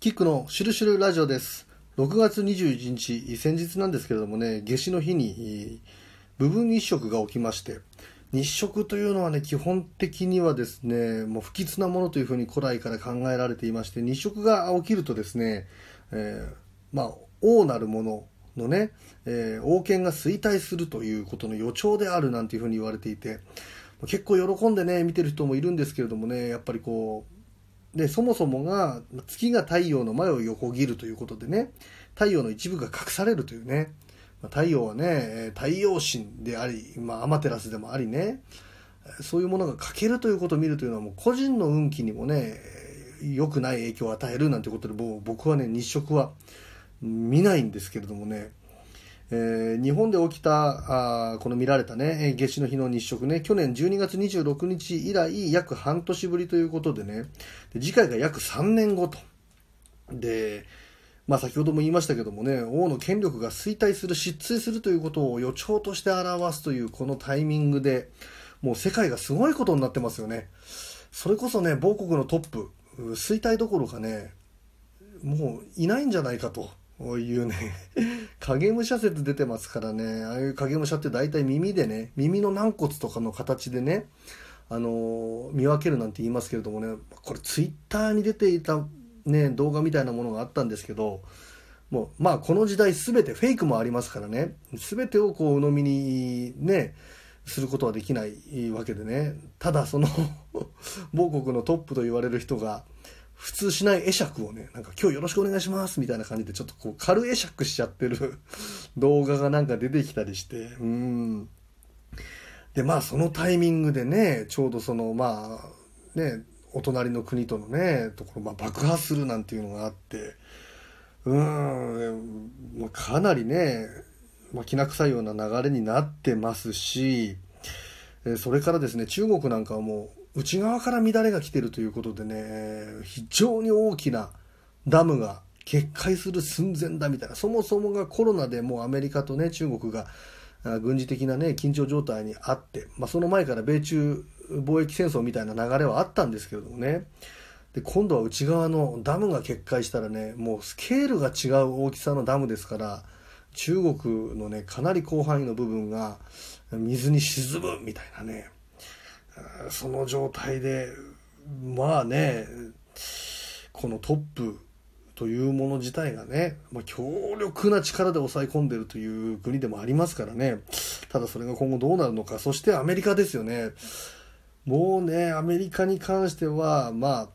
キックのシュルシュルラジオです。6月21日、先日なんですけれどもね、夏至の日に部分日食が起きまして、日食というのはね、基本的にはですね、もう不吉なものというふうに古来から考えられていまして、日食が起きるとですね、えーまあ、王なるもののね、えー王権が衰退するということの予兆であるなんていうふうに言われていて、結構喜んでね、見てる人もいるんですけれどもね、やっぱりこう、でそもそもが月が太陽の前を横切るということでね太陽の一部が隠されるというね。太陽はね太陽神であり、まあ、アマテラスでもありね。そういうものが欠けるということを見るというのはもう個人の運気にもね良くない影響を与えるなんてことで僕はね日食は見ないんですけれどもね。えー日本で起きたあこの見られたね夏至の日の日食ね去年12月26日以来約半年ぶりということでね次回が約3年後と。でまあ先ほども言いましたけどもね王の権力が衰退する失墜するということを予兆として表すというこのタイミングでもう世界がすごいことになってますよね。それこそね某国のトップ衰退どころかねもういないんじゃないかと。こういうね。影武者説出てますからね。ああいう影武者って大体耳でね耳の軟骨とかの形でねあの見分けるなんて言いますけれどもねこれツイッターに出ていた、ね、動画みたいなものがあったんですけどもうまあこの時代全てフェイクもありますからね。全てをこう鵜呑みにねすることはできないわけでね。ただその 某国のトップと言われる人が普通しない会釈をねなんか今日よろしくお願いしますみたいな感じでちょっとこう軽会釈しちゃってる 動画がなんか出てきたりしてうん。でまあそのタイミングでねちょうどそのまあねお隣の国とのねところ、まあ、爆破するなんていうのがあってうーんまあかなりね、まあ、きな臭いような流れになってますしそれからですね中国なんかはもう内側から乱れが来てるということでね非常に大きなダムが決壊する寸前だみたいなそもそもがコロナでもうアメリカとね中国が軍事的なね緊張状態にあって、まあ、その前から米中貿易戦争みたいな流れはあったんですけれどもね。で今度は内側のダムが決壊したらねもうスケールが違う大きさのダムですから中国のねかなり広範囲の部分が水に沈むみたいなねその状態でまあねこのトップというもの自体がね、まあ、強力な力で抑え込んでるという国でもありますからね。ただそれが今後どうなるのか。そしてアメリカですよね。もうねアメリカに関してはまあ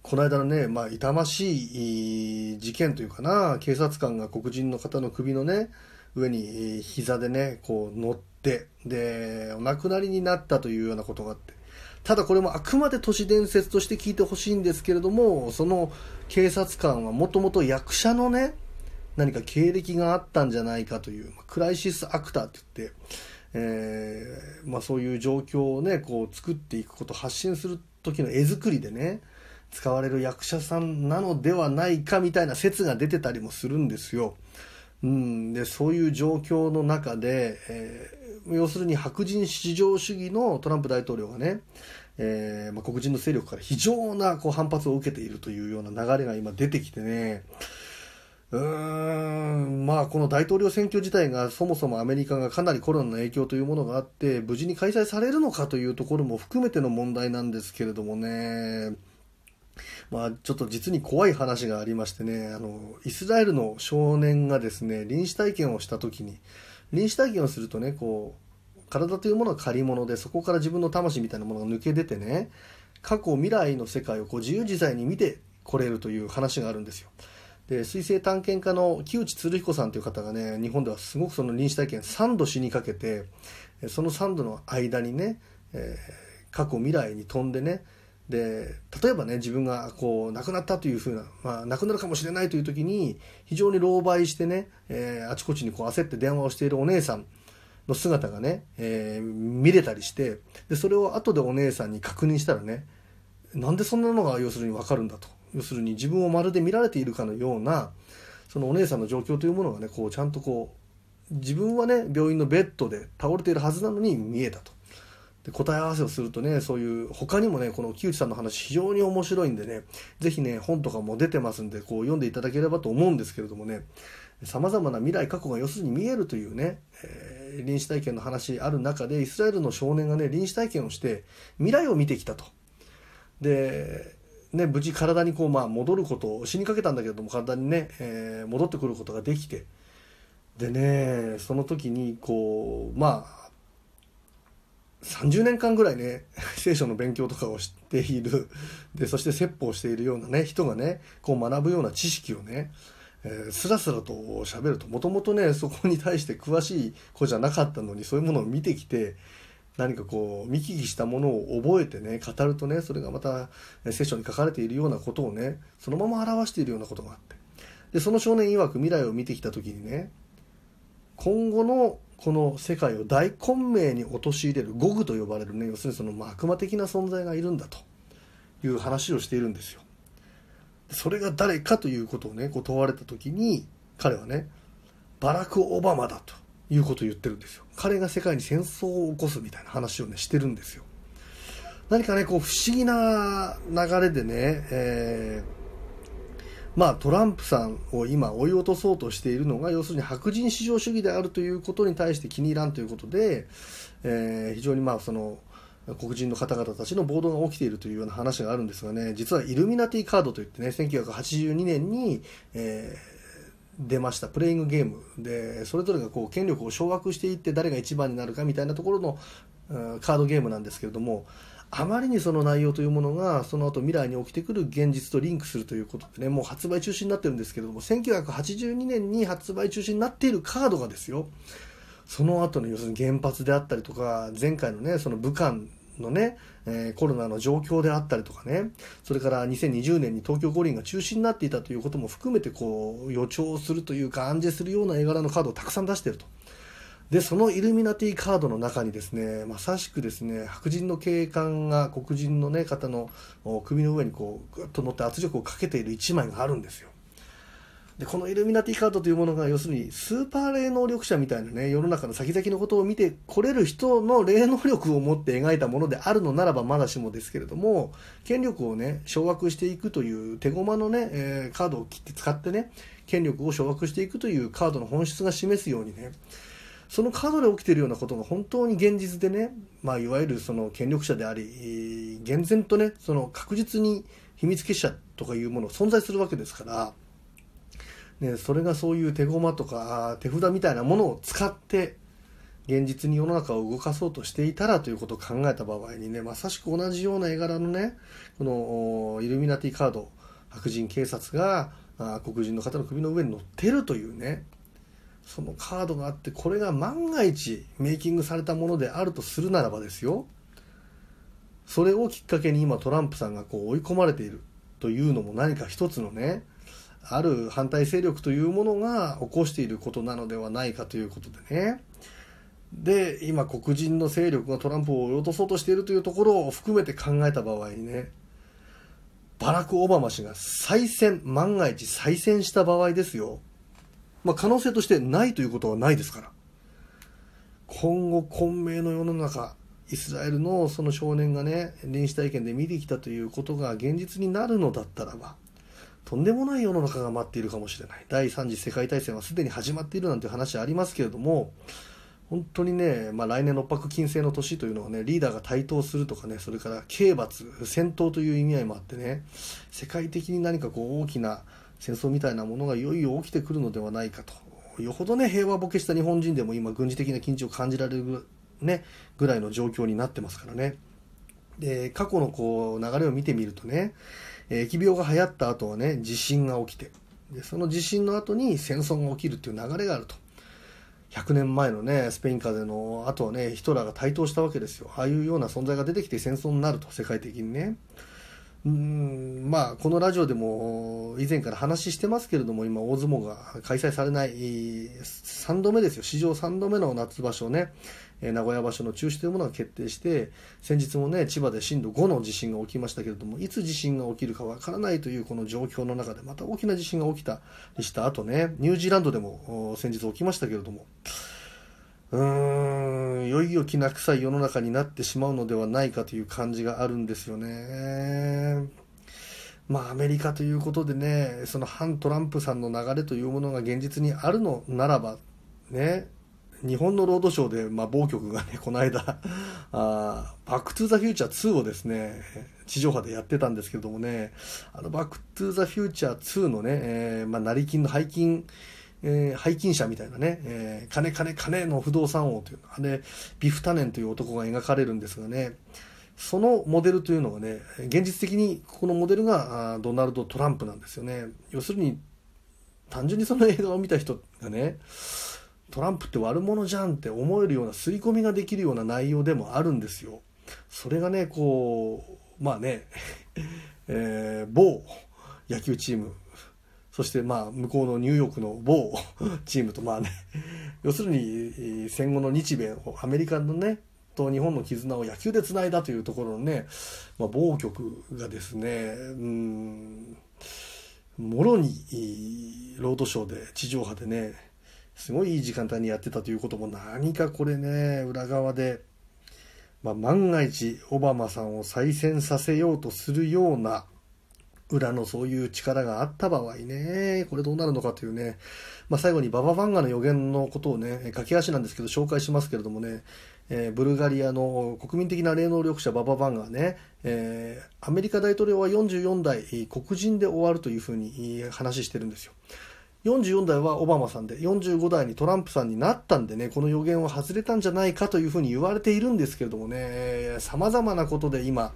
この間のね、まあ、痛ましい事件というかな。警察官が黒人の方の首のね上に膝でねこう乗ってでお亡くなりになったというようなことがあってただこれもあくまで都市伝説として聞いてほしいんですけれどもその警察官はもともと役者のね何か経歴があったんじゃないかという、クライシスアクターって言って、えーまあ、そういう状況をねこう作っていくこと発信する時の絵作りでね使われる役者さんなのではないかみたいな説が出てたりもするんですよ。うん、でそういう状況の中で、えー要するに白人至上主義のトランプ大統領がね、えーまあ、黒人の勢力から非常なこう反発を受けているというような流れが今出てきてねうーん。まあこの大統領選挙自体がそもそもアメリカがかなりコロナの影響というものがあって無事に開催されるのかというところも含めての問題なんですけれどもね。まあ、ちょっと実に怖い話がありましてねあのイスラエルの少年がですね臨死体験をした時に臨死体験をするとねこう体というものは借り物でそこから自分の魂みたいなものが抜け出てね過去未来の世界をこう自由自在に見てこれるという話があるんですよ。で水星探検家の木内鶴彦さんという方がね日本ではすごくその臨死体験3度死にかけてその3度の間にね、えー過去未来に飛んでねで例えばね自分がこう亡くなったというふうな、まあ、亡くなるかもしれないという時に非常に狼狽してね、えーあちこちにこう焦って電話をしているお姉さんの姿がね、えー見れたりしてでそれを後でお姉さんに確認したらねなんでそんなのが要するに分かるんだと。要するに自分をまるで見られているかのようなそのお姉さんの状況というものがねこうちゃんとこう自分はね病院のベッドで倒れているはずなのに見えたと。で答え合わせをするとねそういう他にもねこの木内さんの話非常に面白いんでねぜひね本とかも出てますんでこう読んでいただければと思うんですけれどもねさまざまな未来過去が要するに見えるというね、えー、臨死体験の話ある中でイスラエルの少年がね臨死体験をして未来を見てきたと。でね、無事体にこう、まあ、戻ることを死にかけたんだけれども体にね、えー、戻ってくることができてでねその時にこうまあ30年間ぐらいね 聖書の勉強とかをしている。でそして説法をしているようなね人がねこう学ぶような知識をねえー、スラスラと喋るともともとねそこに対して詳しい子じゃなかったのにそういうものを見てきて何かこう見聞きしたものを覚えてね語るとねそれがまた聖書に書かれているようなことをねそのまま表しているようなことがあって。でその少年曰く未来を見てきた時にね今後のこの世界を大混迷に陥れるゴグと呼ばれるね要するにその悪魔的な存在がいるんだと。いう話をしているんですよ。それが誰かということをねこう問われた時に彼はねバラク・オバマだということを言ってるんですよ。彼が世界に戦争を起こすみたいな話をねしてるんですよ。何かねこう不思議な流れでね、えーまあ、トランプさんを今追い落とそうとしているのが要するに白人至上主義であるということに対して気に入らんということで、えー、非常にまあその黒人の方々たちの暴動が起きているというような話があるんですがね実はイルミナティカードといってね1982年に、えー、出ましたプレイングゲームでそれぞれがこう権力を掌握していって誰が一番になるかみたいなところの、カードゲームなんですけれどもあまりにその内容というものがその後未来に起きてくる現実とリンクするということでねもう発売中止になってるんですけども1982年に発売中止になっているカードがですよその後の要するに原発であったりとか前回のねその武漢のね、えー、コロナの状況であったりとかねそれから2020年に東京五輪が中止になっていたということも含めてこう予兆するというか暗示するような絵柄のカードをたくさん出していると。でそのイルミナティカードの中にですねまさしくですね白人の警官が黒人の、ね、方の首の上にこうぐっと乗って圧力をかけている1枚があるんですよ。でこのイルミナティカードというものが要するにスーパー霊能力者みたいなね世の中の先々のことを見てこれる人の霊能力を持って描いたものであるのならばまだしもですけれども権力をね掌握していくという手駒のね、えー、カードを切って使ってね権力を掌握していくというカードの本質が示すようにねそのカードで起きてるようなことが本当に現実でね、まあ、いわゆるその権力者であり厳然とねその確実に秘密結社とかいうもの存在するわけですからね、それがそういう手駒とか手札みたいなものを使って現実に世の中を動かそうとしていたらということを考えた場合にねまさしく同じような絵柄のねこのイルミナティカード白人警察が黒人の方の首の上に乗ってるというねそのカードがあってこれが万が一メイキングされたものであるとするならばですよそれをきっかけに今トランプさんがこう追い込まれているというのも何か一つのねある反対勢力というものが起こしていることなのではないかということでね。で、今黒人の勢力がトランプを落とそうとしているというところを含めて考えた場合ね、バラク・オバマ氏が再選、万が一再選した場合ですよ。まあ可能性としてないということはないですから。今後混迷の世の中、イスラエルのその少年がね、臨死体験で見てきたということが現実になるのだったらば、とんでもない世の中が待っているかもしれない。第3次世界大戦はすでに始まっているなんて話ありますけれども、本当にね、まあ、来年六白金星の年というのはね、リーダーが台頭するとかね、それから刑罰、戦闘という意味合いもあってね、世界的に何かこう大きな戦争みたいなものがいよいよ起きてくるのではないかと。よほどね、平和ボケした日本人でも今軍事的な緊張を感じられるね、ぐらいの状況になってますからね。で、過去のこう流れを見てみるとね、え疫病が流行った後はね、地震が起きて、でその地震の後に戦争が起きるっていう流れがあると。100年前のね、スペイン風邪の後はね、ヒトラーが台頭したわけですよ。ああいうような存在が出てきて戦争になると、世界的にね。うんまあ、このラジオでも以前から話してますけれども、今、大相撲が開催されない、3度目ですよ、史上3度目の夏場所ね、え名古屋場所の中止というものが決定して先日もね千葉で震度5の地震が起きましたけれどもいつ地震が起きるかわからないというこの状況の中でまた大きな地震が起きたりした後ねニュージーランドでも先日起きましたけれどもうーん、いよいよきな臭い世の中になってしまうのではないかという感じがあるんですよね。まあ、アメリカということでね、その反トランプさんの流れというものが現実にあるのならば、ね、日本のロードショーで、まあ、某局がね、この間、あバックトゥーザフューチャー2をですね、地上波でやってたんですけどもね、あの、バックトゥーザフューチャー2のね、えー、まあ、成金の拝金、えー、拝金者みたいなね、えー、金金金の不動産王というのはね、ビフタネンという男が描かれるんですがね、そのモデルというのはね、現実的にこのモデルがドナルド・トランプなんですよね。要するに、単純にその映画を見た人がね、トランプって悪者じゃんって思えるような刷り込みができるような内容でもあるんですよ。それがね、こう、まあね、えー、某野球チーム、そしてまあ向こうのニューヨークの某 チームとまあね、要するに戦後の日米、アメリカのね、と日本の絆を野球でつないだというところのね、まあ、某局がですね、うん、もろにロードショーで地上波でね、すごいいい時間帯にやってたということも何かこれね、裏側で、まあ、万が一オバマさんを再選させようとするような裏のそういう力があった場合ね、これどうなるのかというね、まあ、最後にババファンガの予言のことをね、駆け足なんですけど紹介しますけれどもね、えー、ブルガリアの国民的な霊能力者バババンガーね、えー、アメリカ大統領は44代黒人で終わるというふうに話してるんですよ。44代はオバマさんで、45代にトランプさんになったんでね、この予言は外れたんじゃないかというふうに言われているんですけれどもね、様々なことで今、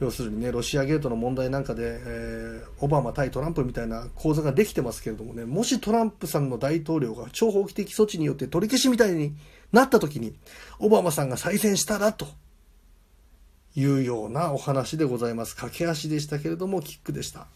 要するにね、ロシアゲートの問題なんかで、えー、オバマ対トランプみたいな構図ができてますけれどもね、もしトランプさんの大統領が超法規的措置によって取り消しみたいになった時に、オバマさんが再選したらというようなお話でございます。駆け足でしたけれども、キックでした。